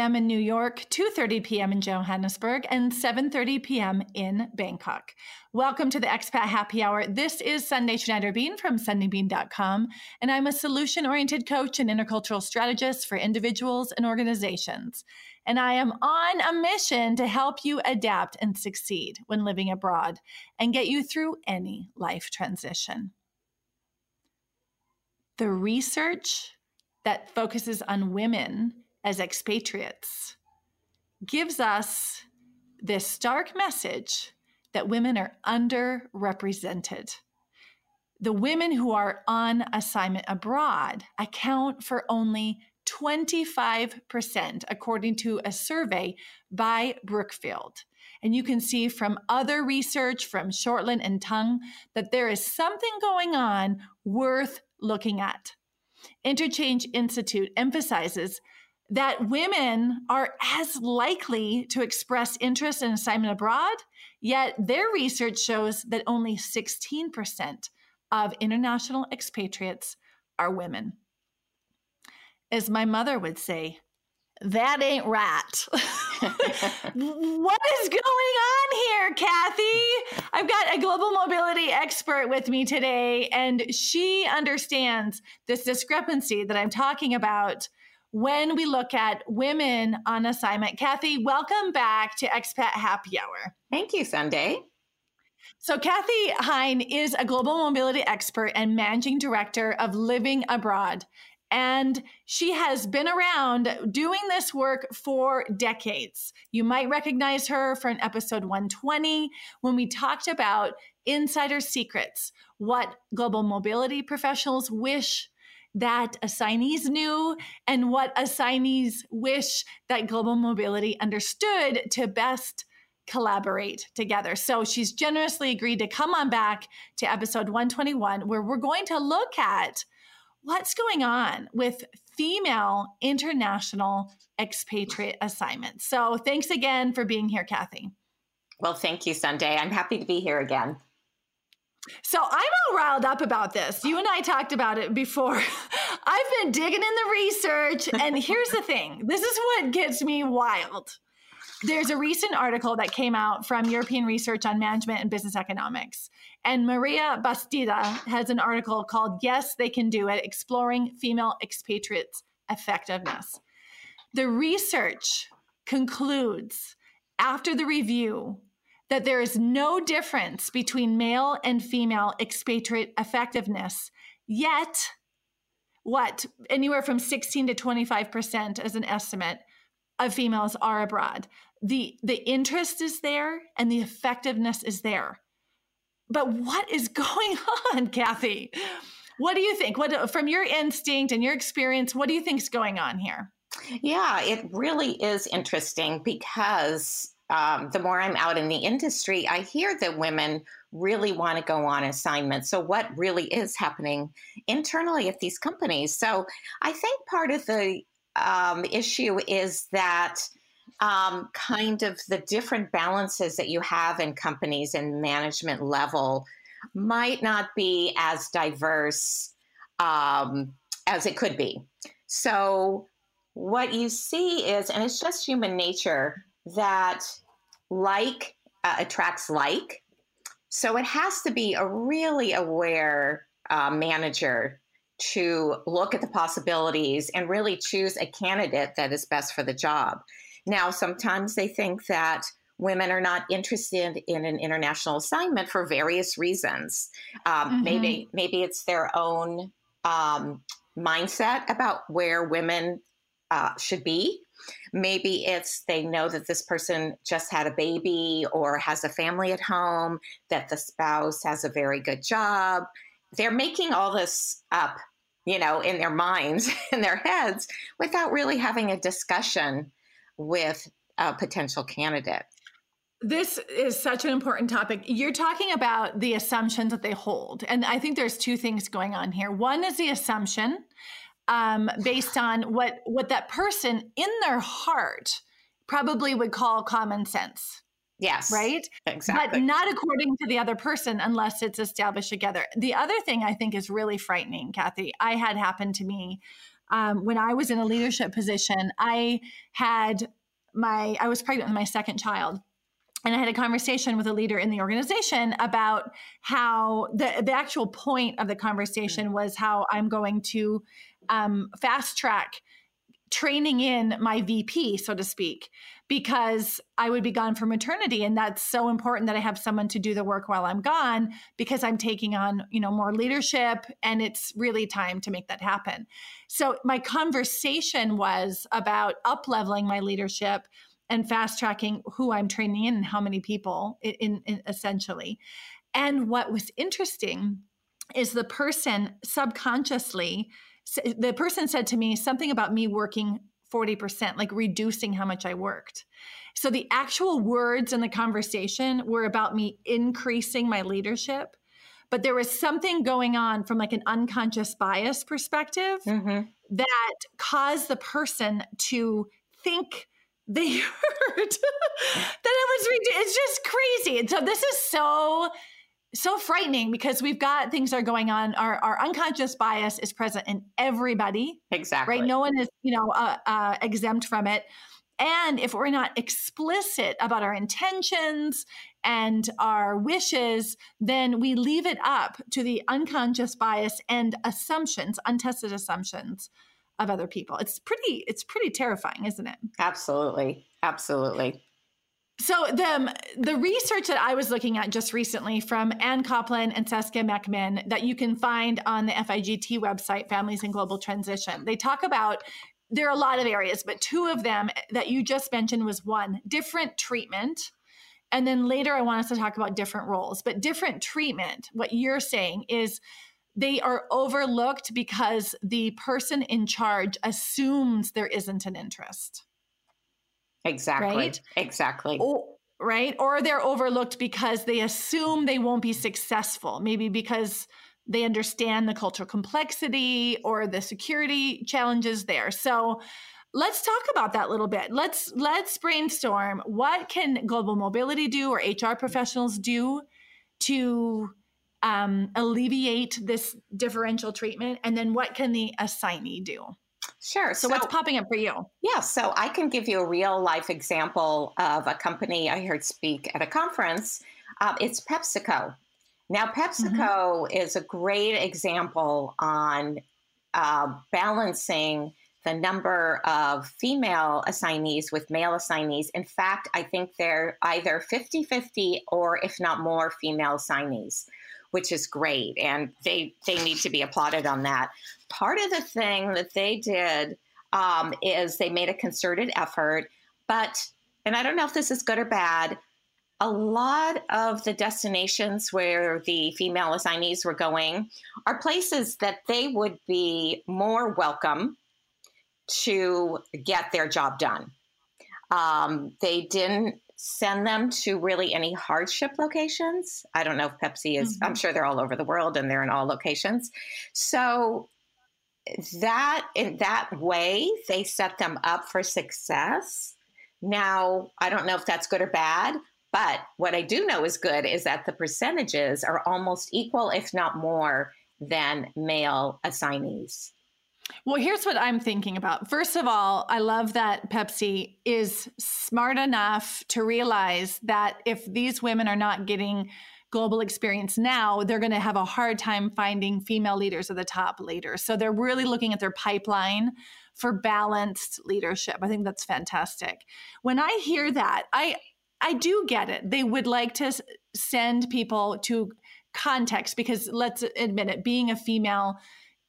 a.m. in New York, 2:30 p.m. in Johannesburg, and 7:30 p.m. in Bangkok. Welcome to the Expat Happy Hour. This is Sundae Schneider Bean from SundaeBean.com, and I'm a solution-oriented coach and intercultural strategist for individuals and organizations. And I am on a mission to help you adapt and succeed when living abroad and get you through any life transition. The research that focuses on women as expatriates gives us this stark message that women are underrepresented. The women who are on assignment abroad account for only 25%, according to a survey by Brookfield. And you can see from other research from Shortland and Tung that there is something going on worth looking at. Interchange Institute emphasizes that women are as likely to express interest in assignment abroad, yet their research shows that only 16% of international expatriates are women. As my mother would say, that ain't right. what is going on here, Cathy? I've got a global mobility expert with me today, and she understands this discrepancy that I'm talking about when we look at women on assignment. Cathy, welcome back to Expat Happy Hour. Thank you, Sundae. So, Cathy Heyne is a global mobility expert and managing director of Living Abroad. And she has been around doing this work for decades. You might recognize her from episode 120 when we talked about insider secrets, what global mobility professionals wish that assignees knew, and what assignees wish that global mobility understood to best collaborate together. So she's generously agreed to come on back to episode 121, where we're going to look at what's going on with female international expatriate assignments. So thanks again for being here, Cathy. Well, thank you, Sundae. I'm happy to be here again. So I'm all riled up about this. You and I talked about it before. I've been digging in the research, and here's the thing this is what gets me wild. There's a recent article that came out from European Research on Management and Business Economics. And Maria Bastida has an article called Yes, They Can Do It Exploring Female Expatriates Effectiveness. The research concludes after the review that there is no difference between male and female expatriate effectiveness, yet, what, anywhere from 16 to 25% as an estimate of females are abroad. The the interest is there and the effectiveness is there. But what is going on Cathy? What do you think? What from your instinct and your experience what do you think is going on here? Yeah it really is interesting because um, the more i'm out in the industry i hear that women really want to go on assignment so what really is happening internally at these companies so i think part of the um, issue is that um, kind of the different balances that you have in companies and management level might not be as diverse um, as it could be. So, what you see is, and it's just human nature, that like uh, attracts like. So, it has to be a really aware uh, manager to look at the possibilities and really choose a candidate that is best for the job. Now, sometimes they think that women are not interested in an international assignment for various reasons. Um, mm-hmm. Maybe maybe it's their own um, mindset about where women uh, should be. Maybe it's they know that this person just had a baby or has a family at home, that the spouse has a very good job. They're making all this up, you know, in their minds, in their heads, without really having a discussion with a potential candidate. This is such an important topic. You're talking about the assumptions that they hold. And I think there's two things going on here. One is the assumption um, based on what, what that person in their heart probably would call common sense. Yes. Right? Exactly. But not according to the other person unless it's established together. The other thing I think is really frightening, Cathy, I had happened to me um, when I was in a leadership position, I had my I was pregnant with my second child and I had a conversation with a leader in the organization about how the the actual point of the conversation was how I'm going to um, fast track training in my VP, so to speak, because I would be gone for maternity, and that's so important that I have someone to do the work while I'm gone because I'm taking on you know more leadership, and it's really time to make that happen. So my conversation was about up leveling my leadership and fast tracking who I'm training in and how many people in, in, essentially. And what was interesting is the person subconsciously the person said to me something about me working 40%, like reducing how much I worked. So the actual words in the conversation were about me increasing my leadership, but there was something going on from like an unconscious bias perspective mm-hmm. that caused the person to think they heard that it was reduced. it's just crazy and so this is so so frightening because we've got things that are going on our, our unconscious bias is present in everybody exactly right no one is you know uh, uh, exempt from it and if we're not explicit about our intentions and our wishes, then we leave it up to the unconscious bias and assumptions, untested assumptions of other people. It's pretty it's pretty terrifying, isn't it? Absolutely. Absolutely. So the um, the research that I was looking at just recently from Anne Copeland and Saskia Meckman that you can find on the FIGT website, Families in Global Transition, they talk about there are a lot of areas, but two of them that you just mentioned was one different treatment. And then later, I want us to talk about different roles, but different treatment. What you're saying is they are overlooked because the person in charge assumes there isn't an interest. Exactly. Right? Exactly. Or, right? Or they're overlooked because they assume they won't be successful, maybe because they understand the cultural complexity or the security challenges there. So let's talk about that a little bit. Let's let's brainstorm what can global mobility do or HR professionals do to um, alleviate this differential treatment? And then what can the assignee do? Sure. So, so, what's popping up for you? Yeah, so I can give you a real life example of a company I heard speak at a conference. Uh, it's PepsiCo. Now, PepsiCo mm-hmm. is a great example on uh, balancing the number of female assignees with male assignees. In fact, I think they're either 50 50 or, if not more, female assignees which is great. And they, they need to be applauded on that. Part of the thing that they did um, is they made a concerted effort, but, and I don't know if this is good or bad, a lot of the destinations where the female assignees were going are places that they would be more welcome to get their job done. Um, they didn't send them to really any hardship locations. I don't know if Pepsi is, mm-hmm. I'm sure they're all over the world and they're in all locations. So that in that way they set them up for success. Now, I don't know if that's good or bad, but what I do know is good is that the percentages are almost equal, if not more, than male assignees. Well, here's what I'm thinking about. First of all, I love that Pepsi is smart enough to realize that if these women are not getting global experience now, they're going to have a hard time finding female leaders at the top later. So they're really looking at their pipeline for balanced leadership. I think that's fantastic. When I hear that, I I do get it. They would like to send people to context because let's admit it, being a female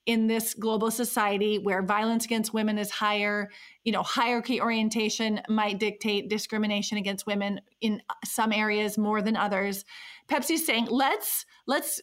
in this global society where violence against women is higher you know hierarchy orientation might dictate discrimination against women in uh, some areas more than others. Pepsi's saying let's let's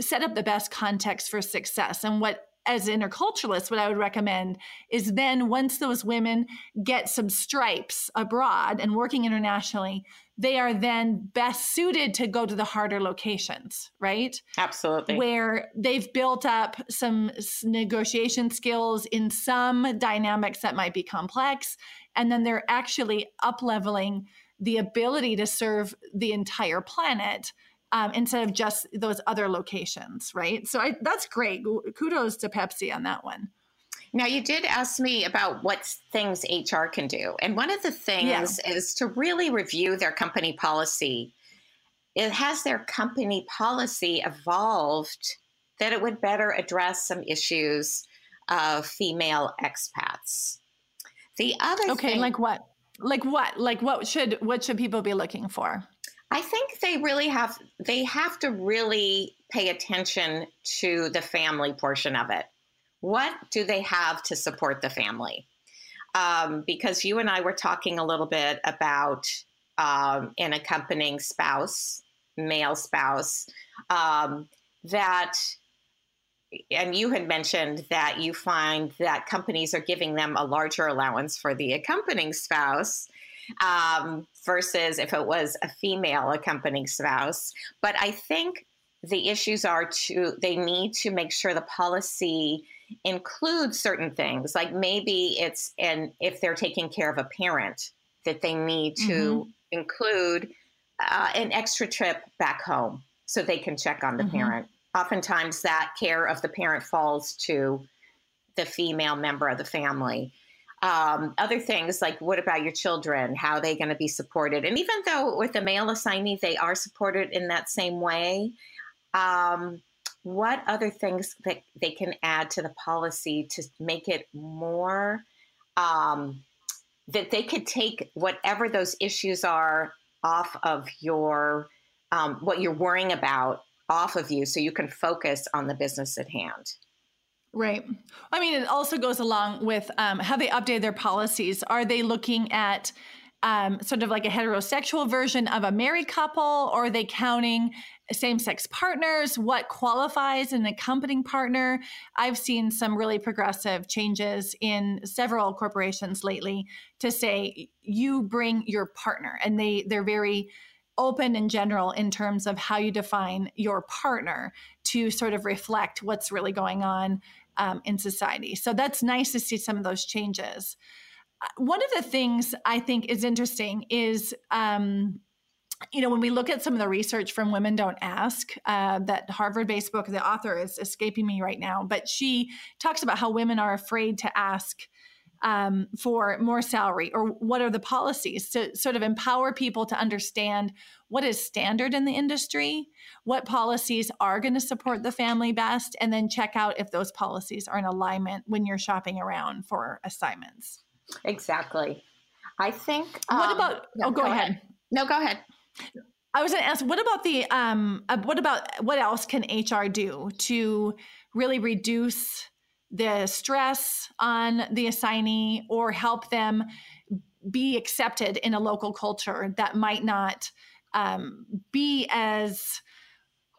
set up the best context for success. And what as interculturalists, what I would recommend is then once those women get some stripes abroad and working internationally, they are then best suited to go to the harder locations, right? Absolutely. Where they've built up some negotiation skills in some dynamics that might be complex. And then they're actually up leveling the ability to serve the entire planet um, instead of just those other locations, right? So I, that's great. Kudos to Pepsi on that one. Now, you did ask me about what things HR can do. And one of the things yeah. is to really review their company policy. It has their company policy evolved that it would better address some issues of female expats. The other Okay, thing, like what? Like what? Like what should what should people be looking for? I think they really have they have to really pay attention to the family portion of it. What do they have to support the family? Um, because you and I were talking a little bit about um, an accompanying spouse, male spouse, um, that, and you had mentioned that you find that companies are giving them a larger allowance for the accompanying spouse. Um, versus if it was a female accompanying spouse. But I think the issues are to they need to make sure the policy includes certain things like maybe it's and if they're taking care of a parent that they need to mm-hmm. include uh, an extra trip back home so they can check on the mm-hmm. parent oftentimes that care of the parent falls to the female member of the family um, other things like what about your children how are they going to be supported and even though with the male assignee they are supported in that same way um, what other things that they can add to the policy to make it more um, that they could take whatever those issues are off of your um, what you're worrying about off of you so you can focus on the business at hand Right. I mean, it also goes along with um, how they update their policies. Are they looking at um, sort of like a heterosexual version of a married couple, or are they counting same sex partners? What qualifies an accompanying partner? I've seen some really progressive changes in several corporations lately to say you bring your partner, and they they're very open in general in terms of how you define your partner to sort of reflect what's really going on um, in society. So that's nice to see some of those changes one of the things I think is interesting is, um, you know, when we look at some of the research from Women Don't Ask, uh, that Harvard based book, the author is escaping me right now, but she talks about how women are afraid to ask um, for more salary or what are the policies to sort of empower people to understand what is standard in the industry, what policies are going to support the family best, and then check out if those policies are in alignment when you're shopping around for assignments. Exactly. I think. What um, about? No, oh, go, go ahead. ahead. No, go ahead. I was going to ask, what about the um, uh, what about what else can HR do to really reduce the stress on the assignee or help them be accepted in a local culture that might not um, be as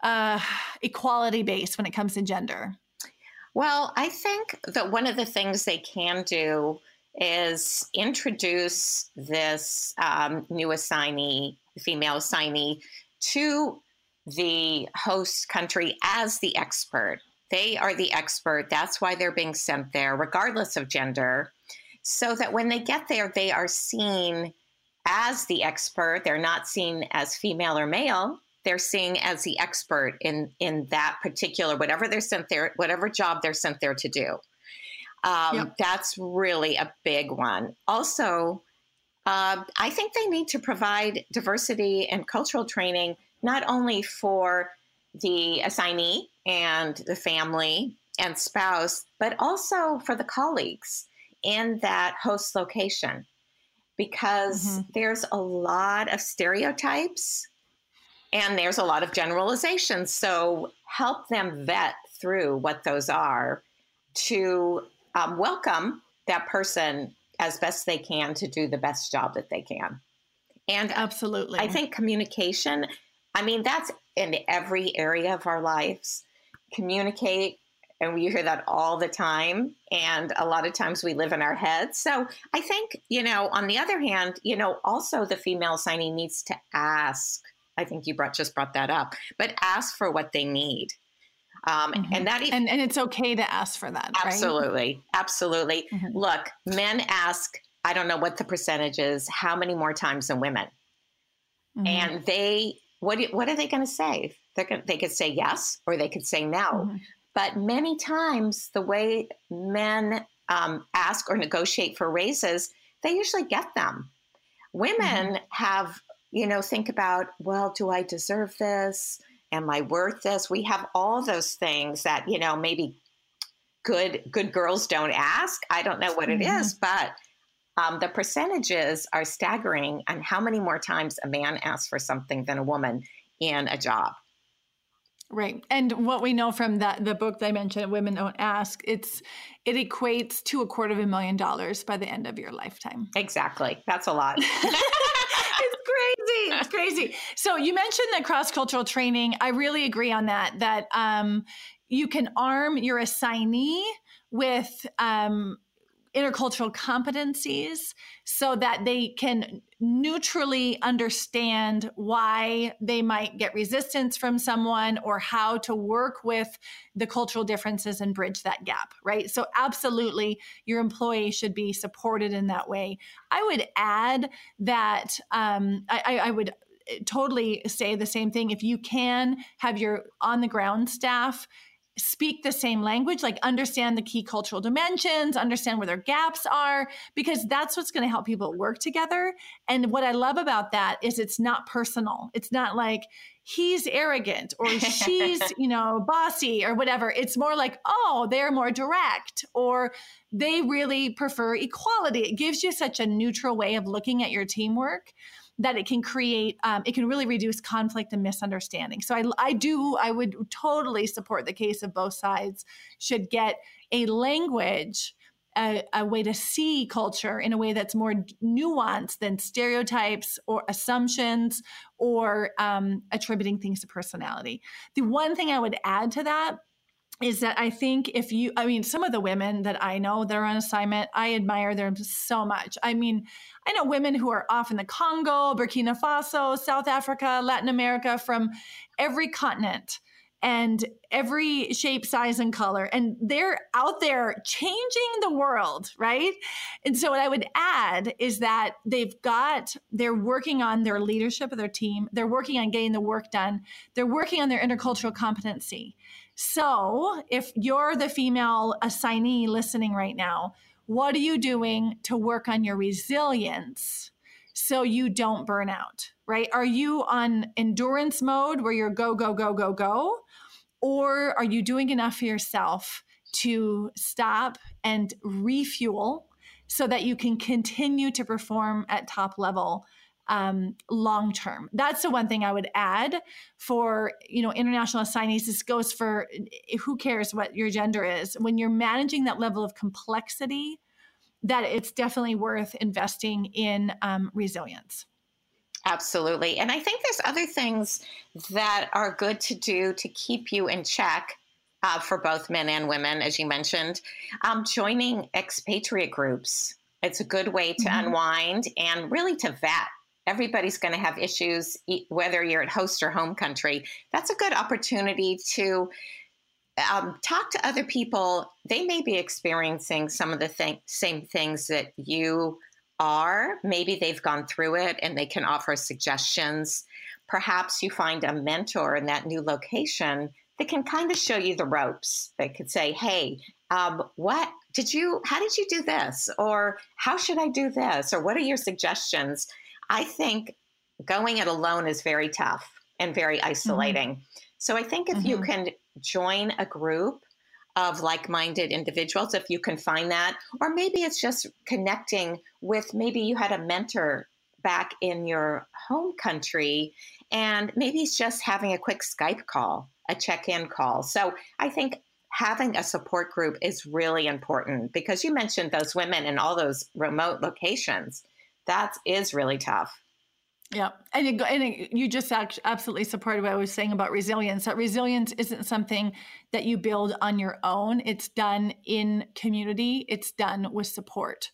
uh, equality based when it comes to gender? Well, I think that one of the things they can do is introduce this um, new assignee, female assignee, to the host country as the expert. They are the expert. That's why they're being sent there, regardless of gender, so that when they get there, they are seen as the expert. They're not seen as female or male. They're seen as the expert in in that particular whatever they're sent there, whatever job they're sent there to do. Um, yep. That's really a big one. Also, uh, I think they need to provide diversity and cultural training not only for the assignee and the family and spouse, but also for the colleagues in that host location because mm-hmm. there's a lot of stereotypes and there's a lot of generalizations. So help them vet through what those are to um, welcome that person as best they can to do the best job that they can. And absolutely, I think communication, I mean, that's in every area of our lives. Communicate, and we hear that all the time. And a lot of times we live in our heads. So I think, you know, on the other hand, you know, also the female signing needs to ask. I think you brought, just brought that up, but ask for what they need. Um, mm-hmm. And that, and, and it's okay to ask for that. Absolutely, right? absolutely. Mm-hmm. Look, men ask. I don't know what the percentage is. How many more times than women? Mm-hmm. And they, what, what are they going to say? They're Gonna, they could say yes or they could say no. Mm-hmm. But many times, the way men um, ask or negotiate for raises, they usually get them. Women mm-hmm. have, you know, think about, well, do I deserve this? Am I worth this? We have all those things that, you know, maybe good good girls don't ask. I don't know what it mm-hmm. is, but um, the percentages are staggering on how many more times a man asks for something than a woman in a job. Right. And what we know from that the book that I mentioned, Women Don't Ask, it's it equates to a quarter of a million dollars by the end of your lifetime. Exactly. That's a lot. crazy. It's crazy. So you mentioned the cross-cultural training. I really agree on that. That um, you can arm your assignee with um, intercultural competencies so that they can neutrally understand why they might get resistance from someone or how to work with the cultural differences and bridge that gap, right? So, absolutely, your employee should be supported in that way. I would add that um, I, I would totally say the same thing. If you can have your on the ground staff speak the same language, like understand the key cultural dimensions, understand where their gaps are, because that's what's going to help people work together. And what I love about that is it's not personal. It's not like he's arrogant or she's, you know, bossy or whatever. It's more like, oh, they're more direct or they really prefer equality. It gives you such a neutral way of looking at your teamwork that it can create um, it can really reduce conflict and misunderstanding so I, I do i would totally support the case of both sides should get a language a, a, way to see culture in a way that's more nuanced than stereotypes or assumptions or um, attributing things to personality. The one thing I would add to that is that I think if you, I mean, some of the women that I know that are on assignment, I admire them so much. I mean, I know women who are off in the Congo, Burkina Faso, South Africa, Latin America, from every continent and every shape, size, and color. And they're out there changing the world, right? And so, what I would add is that they've got, they're working on their leadership of their team, they're working on getting the work done, they're working on their intercultural competency. So, if you're the female assignee listening right now, what are you doing to work on your resilience so you don't burn out, right? Are you on endurance mode where you're go, go, go, go, go? Or are you doing enough for yourself to stop and refuel so that you can continue to perform at top level um, long term. That's the one thing I would add for you know international assignees. This goes for who cares what your gender is. When you're managing that level of complexity, that it's definitely worth investing in um, resilience. Absolutely. And I think there's other things that are good to do to keep you in check uh, for both men and women, as you mentioned. Um, joining expatriate groups. It's a good way to mm-hmm. unwind and really to vet everybody's going to have issues, whether you're at host or home country. That's a good opportunity to um, talk to other people. They may be experiencing some of the th- same things that you are. Maybe they've gone through it and they can offer suggestions. Perhaps you find a mentor in that new location that can kind of show you the ropes. They could say, hey, um, what did you, how did you do this? Or how should I do this? Or what are your suggestions? I think going it alone is very tough and very mm-hmm. isolating. Mm-hmm. So I think if mm-hmm. you can join a group of like minded individuals, if you can find that, or maybe it's just connecting with maybe you had a mentor back in your home country, and maybe it's just having a quick Skype call, a check in call. So I think having a support group is really important because you mentioned those women in all those remote locations that is really tough. Yeah, and, it, and it, you just absolutely supported what I was saying about resilience. That resilience isn't something that you build on your own. It's done in community. It's done with support.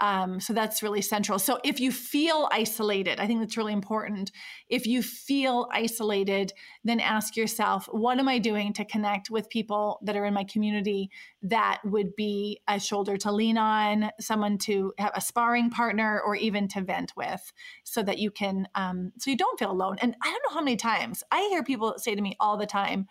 Um, so that's really central. So if you feel isolated, I think that's really important. If you feel isolated, then ask yourself, what am I doing to connect with people that are in my community that would be a shoulder to lean on, someone to have a sparring partner, or even to vent with, so that you can, um, so you don't feel alone. And I don't know how many times I hear people say to me all the time,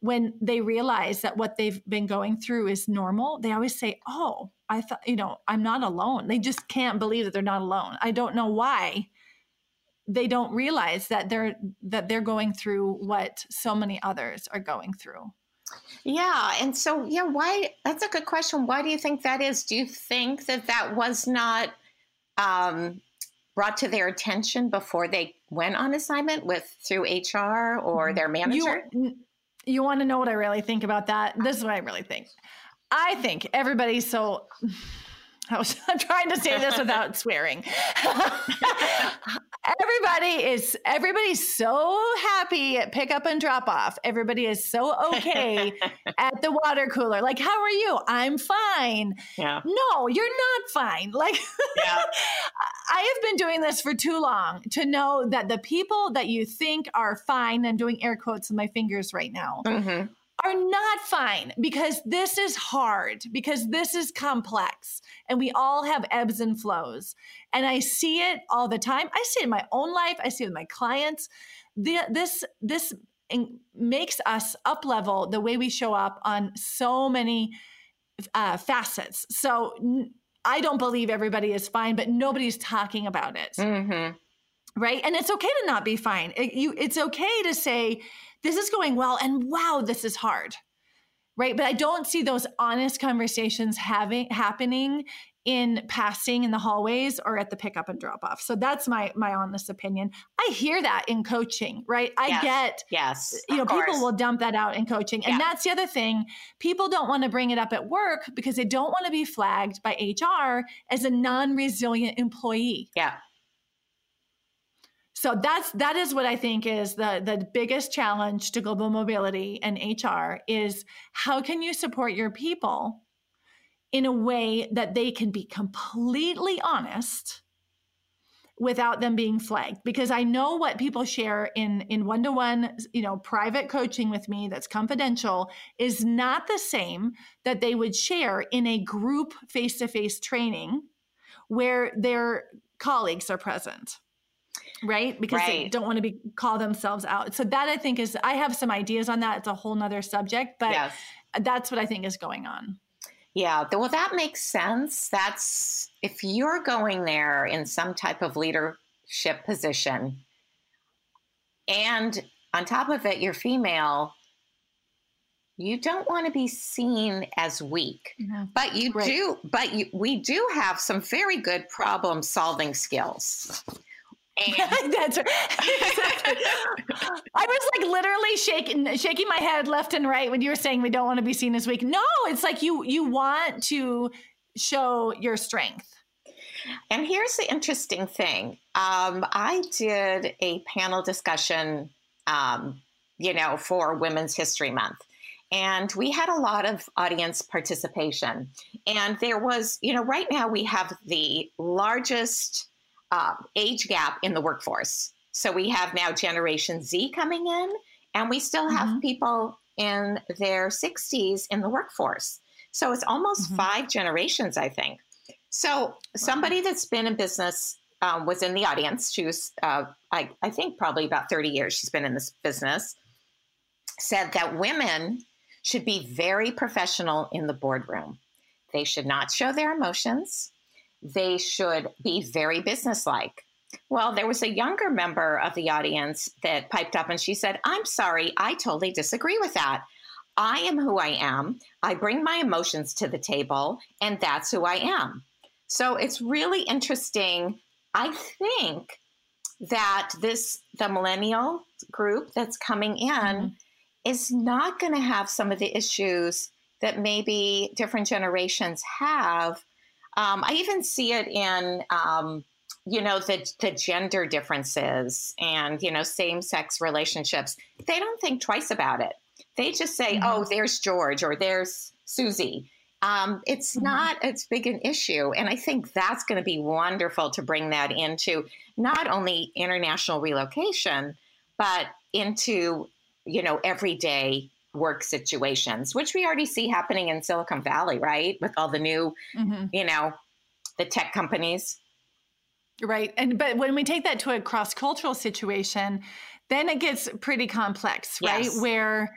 when they realize that what they've been going through is normal, they always say, Oh, I thought, you know, I'm not alone. They just can't believe that they're not alone. I don't know why they don't realize that they're that they're going through what so many others are going through. Yeah, and so yeah, why? That's a good question. Why do you think that is? Do you think that that was not um, brought to their attention before they went on assignment with through HR or mm-hmm. their manager? You, you want to know what I really think about that? This is what I really think. I think everybody's so I was, I'm trying to say this without swearing. everybody is everybody's so happy at pick up and drop off. Everybody is so okay at the water cooler. Like, how are you? I'm fine. Yeah. No, you're not fine. Like, yeah. I have been doing this for too long to know that the people that you think are fine, I'm doing air quotes with my fingers right now. Mm-hmm are not fine because this is hard, because this is complex, and we all have ebbs and flows. And I see it all the time. I see it in my own life, I see it with my clients. The, this, this makes us up level the way we show up on so many uh, facets. So I don't believe everybody is fine, but nobody's talking about it. Mm-hmm. Right. And it's okay to not be fine. It, you, it's okay to say, this is going well and wow this is hard. Right? But i don't see those honest conversations having happening in passing in the hallways or at the pickup and drop off so that's my my honest opinion. I hear that in coaching right? I yes. get yes. you know people will dump that out in coaching. And yeah. that's the other thing. People don't want to bring it up at work because they don't want to be flagged by hr as a non-resilient employee. Yeah so that's that is what I think is the the biggest challenge to global mobility and HR is how can you support your people in a way that they can be completely honest without them being flagged? Because I know what people share in in one-to-one, you know, private coaching with me that's confidential is not the same that they would share in a group face-to-face training where their colleagues are present right because right. they don't want to be call themselves out so that i think is i have some ideas on that it's a whole nother subject but yes. that's what i think is going on yeah well that makes sense that's if you're going there in some type of leadership position and on top of it you're female you don't want to be seen as weak mm-hmm. but you right. do but you, we do have some very good problem solving skills and That's right. I was like literally shaking shaking my head left and right when you were saying we don't want to be seen as weak. No, it's like you you want to show your strength. And here's the interesting thing. Um, I did a panel discussion, um, you know, for Women's History Month. And we had a lot of audience participation. And there was, you know, right now we have the largest uh, age gap in the workforce. So we have now Generation Z coming in, and we still have mm-hmm. people in their 60s in the workforce. So it's almost mm-hmm. five generations, I think. So somebody that's been in business um, was in the audience. She was, uh, I, I think, probably about 30 years she's been in this business, said that women should be very professional in the boardroom. They should not show their emotions they should be very businesslike. Well, there was a younger member of the audience that piped up and she said, I'm sorry, I totally disagree with that. I am who I am. I bring my emotions to the table, and that's who I am. So it's really interesting. I think that this, the millennial group that's coming in, mm-hmm. is not going to have some of the issues that maybe different generations have um, I even see it in, um, you know, the, the gender differences and, you know, same sex relationships. They don't think twice about it. They just say, mm-hmm. oh, there's George or there's Susie. Um, it's mm-hmm. not as big an issue. And I think that's going to be wonderful to bring that into not only international relocation, but into, you know, everyday work situations, which we already see happening in Silicon Valley, right? With all the new, mm-hmm. you know, the tech companies. Right. And but when we take that to a cross-cultural situation, then it gets pretty complex, right? Yes. Where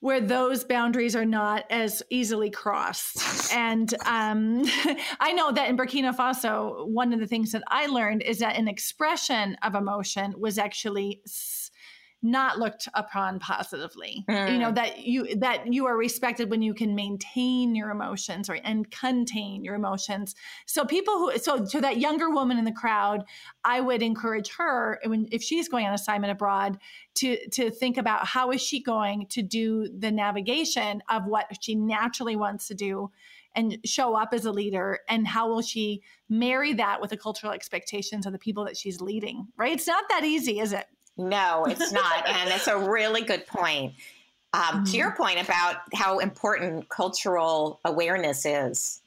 where those boundaries are not as easily crossed. and um, I know that in Burkina Faso, one of the things that I learned is that an expression of emotion was actually not looked upon positively mm. you know mm. that you that you are respected when you can maintain your emotions or and contain your emotions so people who so to that younger woman in the crowd i would encourage her when if she's going on assignment abroad to to think about how is she going to do the navigation of what she naturally wants to do and show up as a leader and how will she marry that with the cultural expectations of the people that she's leading right it's not that easy is it no, it's not. and it's a really good point. Um, mm-hmm. To your mm-hmm. point about how important cultural awareness is.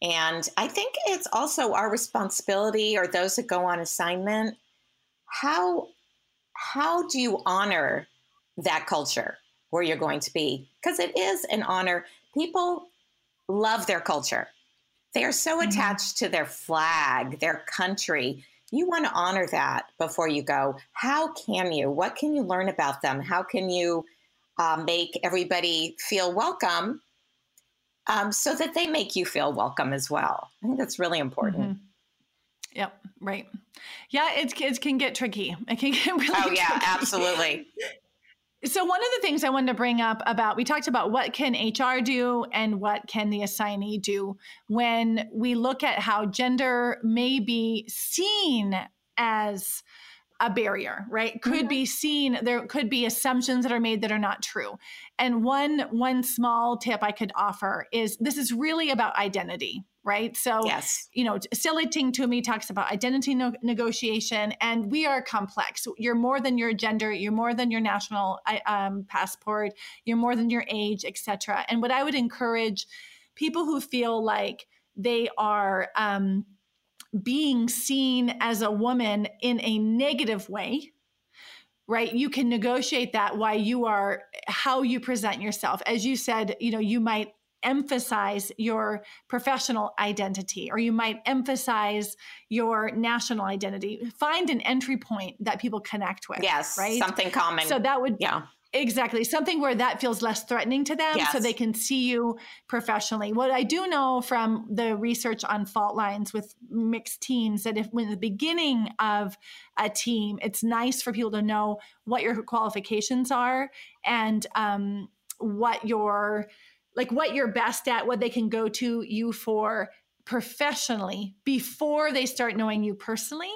And I think it's also our responsibility or those that go on assignment. How, how do you honor that culture where you're going to be? Because it is an honor. People love their culture. They are so mm-hmm. attached to their flag, their country, you want to honor that before you go. How can you? What can you learn about them? How can you uh, make everybody feel welcome um, so that they make you feel welcome as well? I think that's really important. Mm-hmm. Yep, right. Yeah, it, it can get tricky. It can get really Oh, yeah, tricky. absolutely. So one of the things I wanted to bring up about we talked about what can HR do and what can the assignee do when we look at how gender may be seen as a barrier, right? Could mm-hmm. be seen there could be assumptions that are made that are not true. And one one small tip I could offer is this is really about identity, right? So, yes. you know, Stella Ting Toomey talks about identity no- negotiation, and we are complex. You're more than your gender, you're more than your national um, passport, you're more than your age, etc. And what I would encourage people who feel like they are um, being seen as a woman in a negative way right? You can negotiate that why you are how you present yourself. As you said you know you might emphasize your professional identity or you might emphasize your national identity. Find an entry point that people connect with yes right? something common. So that would yeah Exactly. Something where that feels less threatening to them yes. so they can see you professionally. What I do know from the research on fault lines with mixed teams that if when the beginning of a team, it's nice for people to know what your qualifications are and um, what your like what you're best at, what they can go to you for professionally before they start knowing you personally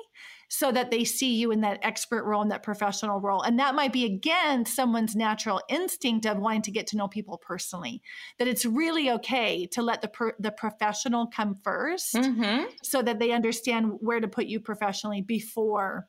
so that they see you in that expert role and that professional role and that might be again someone's natural instinct of wanting to get to know people personally that it's really okay to let the per, the professional come 1st mm-hmm. so that they understand where to put you professionally before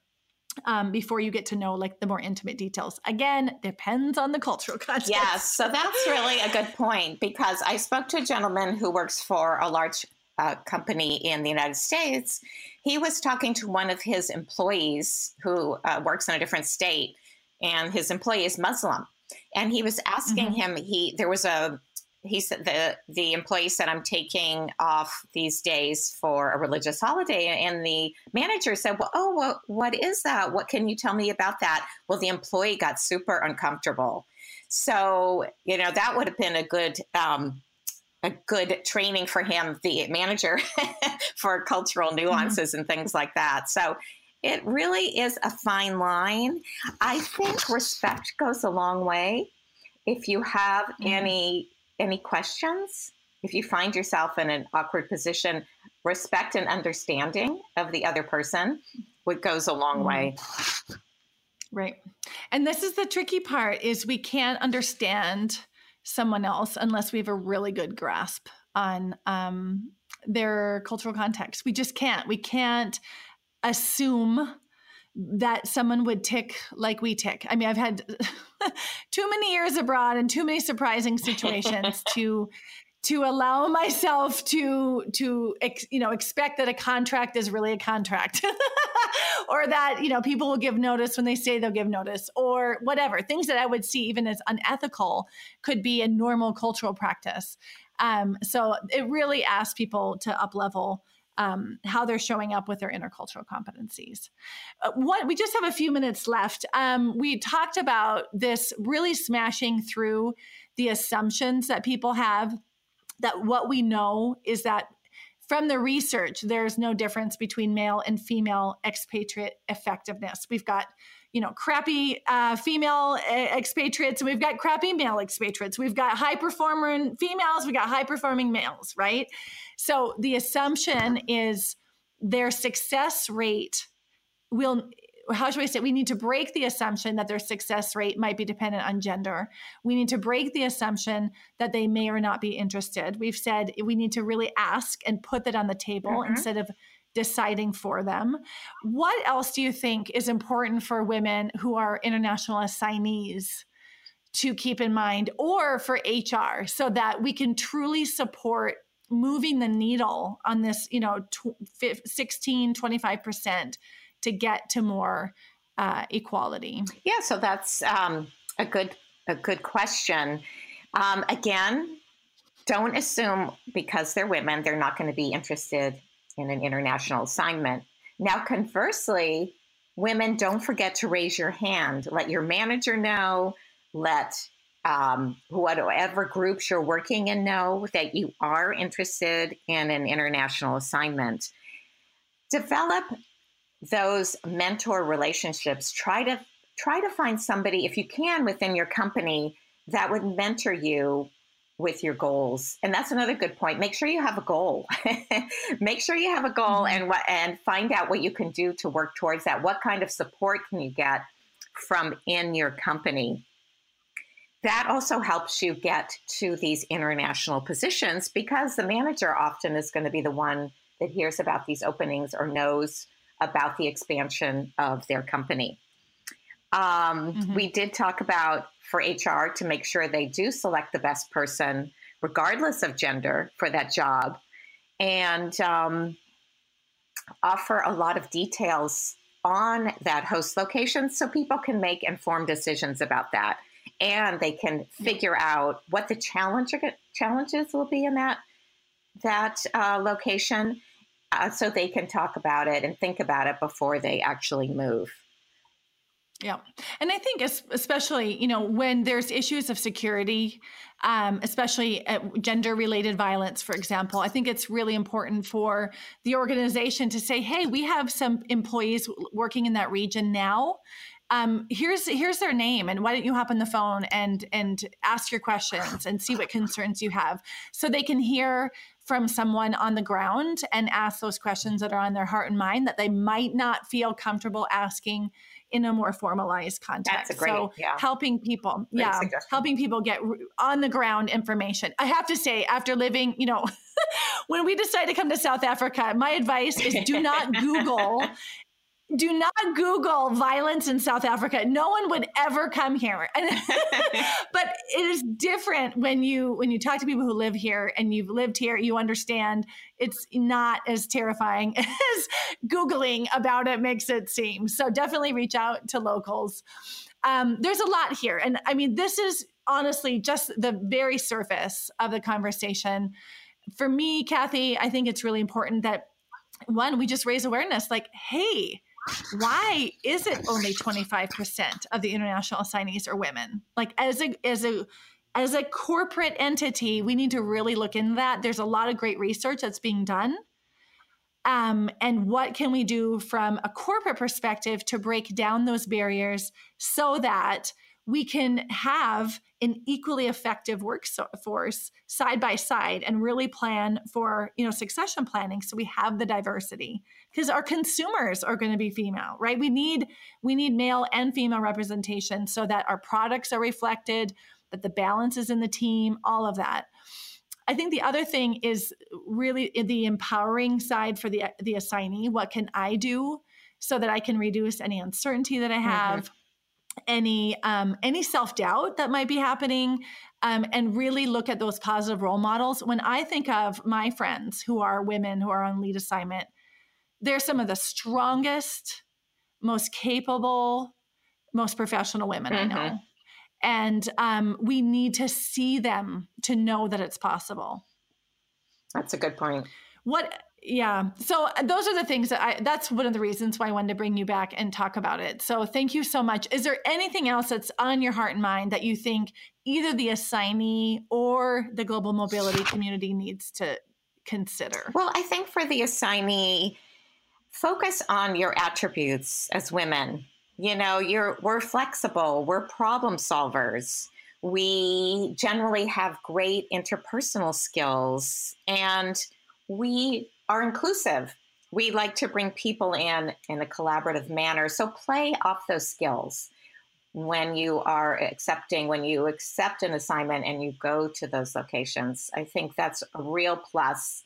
um, before you get to know like the more intimate details. Again, depends on the cultural context. Yes, so that's really a good point because I spoke to a gentleman who works for a large uh, company in the United States. He was talking to one of his employees who uh, works in a different state, and his employee is Muslim. And he was asking mm-hmm. him. He there was a he said the the employee said i'm taking off these days for a religious holiday and the manager said well oh well, what is that what can you tell me about that well the employee got super uncomfortable so you know that would have been a good um, a good training for him the manager for cultural mm-hmm. nuances mm-hmm. and things like that so it really is a fine line i think respect goes a long way if you have mm-hmm. any any questions? If you find yourself in an awkward position, respect and understanding of the other person what goes a long way. Right. And this is the tricky part is we can't understand someone else unless we have a really good grasp on um, their cultural context. We just can't. We can't assume that someone would tick like we tick. I mean, I've had too many years abroad and too many surprising situations to to allow myself to to you know expect that a contract is really a contract or that you know people will give notice when they say they'll give notice or whatever things that i would see even as unethical could be a normal cultural practice um, so it really asks people to up level um, how they're showing up with their intercultural competencies. Uh, what we just have a few minutes left. Um, we talked about this really smashing through the assumptions that people have. That what we know is that from the research, there's no difference between male and female expatriate effectiveness. We've got you know, crappy uh, female expatriates, and we've got crappy male expatriates. We've got high performing females, we've got high performing males, right? So the assumption is their success rate will how should we say? We need to break the assumption that their success rate might be dependent on gender. We need to break the assumption that they may or not be interested. We've said we need to really ask and put that on the table mm-hmm. instead of deciding for them. What else do you think is important for women who are international assignees to keep in mind or for HR so that we can truly support moving the needle on this, you know, 16, 25% to get to more uh, equality? Yeah, so that's um, a good a good question. Um, again, don't assume because they're women they're not going to be interested in an international assignment. Now, conversely, women don't forget to raise your hand. Let your manager know, let um, whatever groups you're working in know that you are interested in an international assignment. Develop those mentor relationships. Try to try to find somebody, if you can, within your company that would mentor you with your goals and that's another good point make sure you have a goal make sure you have a goal mm-hmm. and what and find out what you can do to work towards that what kind of support can you get from in your company that also helps you get to these international positions because the manager often is going to be the one that hears about these openings or knows about the expansion of their company. Um, mm-hmm. we did talk about for HR to make sure they do select the best person, regardless of gender, for that job, and um, offer a lot of details on that host location so people can make informed decisions about that. And they can figure out what the challenge, challenges will be in that that uh, location uh, so they can talk about it and think about it before they actually move. Yeah. And I think, especially, you know, when there's issues of security, um, especially gender related violence, for example, I think it's really important for the organization to say, hey, we have some employees working in that region now. Um, here's here's their name, and why don't you hop on the phone and and ask your questions and see what concerns you have, so they can hear from someone on the ground and ask those questions that are on their heart and mind that they might not feel comfortable asking in a more formalized context. Great, so yeah. helping people, great yeah, suggestion. helping people get on the ground information. I have to say, after living, you know, when we decide to come to South Africa, my advice is do not Google do not Google violence in South Africa. No one would ever come here. but it is different when you when you talk to people who live here and you've lived here, you understand it's not as terrifying as Googling about it makes it seem. So definitely reach out to locals. Um, there's a lot here. And I mean, this is honestly just the very surface of the conversation. For me, Cathy, I think it's really important that one, we just raise awareness like, hey, why is it only 25% of the international assignees are women? Like as a as a as a corporate entity, we need to really look into that. There's a lot of great research that's being done. Um, and what can we do from a corporate perspective to break down those barriers so that we can have an equally effective workforce side by side and really plan for you know succession planning so we have the diversity because our consumers are going to be female right we need we need male and female representation so that our products are reflected that the balance is in the team all of that I think the other thing is really the empowering side for the the assignee. What can I do so that I can reduce any uncertainty that I have? Mm-hmm any um, any self doubt that might be happening, um, and really look at those positive role models. When I think of my friends who are women who are on lead assignment, they're some of the strongest, most capable, most professional women mm-hmm. I know, mm-hmm. and um, we need to see them to know that it's possible. That's a good point. What yeah. So uh, those are the things that I, that's one of the reasons why I wanted to bring you back and talk about it. So thank you so much. Is there anything else that's on your heart and mind that you think either the assignee or the global mobility community needs to consider? Well, I think for the assignee, focus on your attributes as women. You know, you're we're flexible, we're problem solvers. We generally have great interpersonal skills and we are inclusive. We like to bring people in in a collaborative manner. So play off those skills when you are accepting, when you accept an assignment and you go to those locations. I think that's a real plus.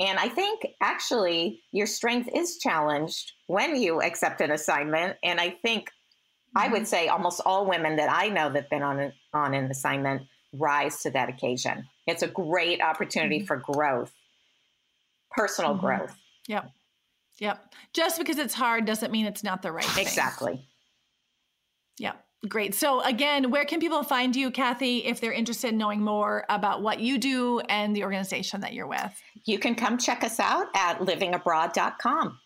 And I think actually your strength is challenged when you accept an assignment. And I think. I would mm-hmm. say almost all women that I know that've been on an, on an assignment rise to that occasion. It's a great opportunity mm-hmm. for growth personal mm-hmm. growth. Yep. Yep. Just because it's hard doesn't mean it's not the right thing. Exactly. Yep. Great. So, again, where can people find you, Cathy, if they're interested in knowing more about what you do and the organization that you're with? You can come check us out at livingabroad.com.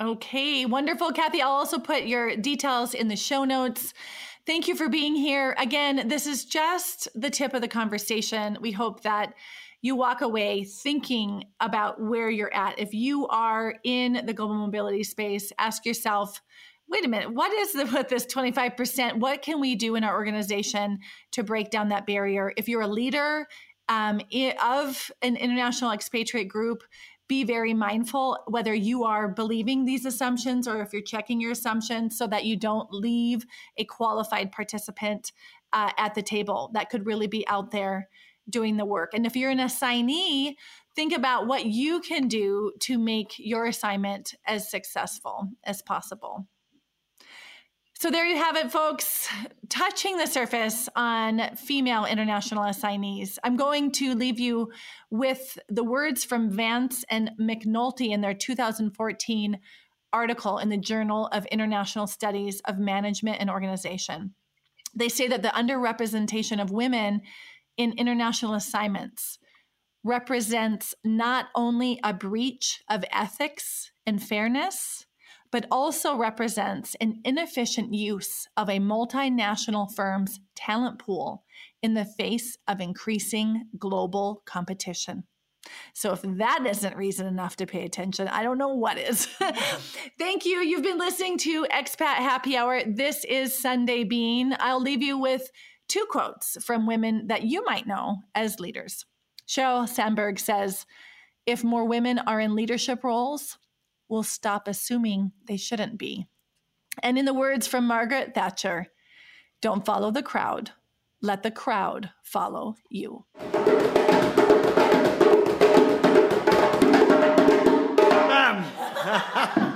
Okay, wonderful. Cathy, I'll also put your details in the show notes. Thank you for being here. Again, this is just the tip of the conversation. We hope that you walk away thinking about where you're at. If you are in the global mobility space, ask yourself, wait a minute, what is the, with this 25%? What can we do in our organization to break down that barrier? If you're a leader um, of an international expatriate group, be very mindful whether you are believing these assumptions or if you're checking your assumptions so that you don't leave a qualified participant uh, at the table that could really be out there doing the work. And if you're an assignee, think about what you can do to make your assignment as successful as possible. So there you have it, folks, touching the surface on female international assignees. I'm going to leave you with the words from Vance and McNulty in their 2014 article in the Journal of International Studies of Management and Organization. They say that the underrepresentation of women in international assignments represents not only a breach of ethics and fairness, but also represents an inefficient use of a multinational firm's talent pool in the face of increasing global competition. So, if that isn't reason enough to pay attention, I don't know what is. Thank you. You've been listening to Expat Happy Hour. This is Sundae Bean. I'll leave you with two quotes from women that you might know as leaders. Sheryl Sandberg says, If more women are in leadership roles, will stop assuming they shouldn't be. And in the words from Margaret Thatcher, don't follow the crowd, let the crowd follow you.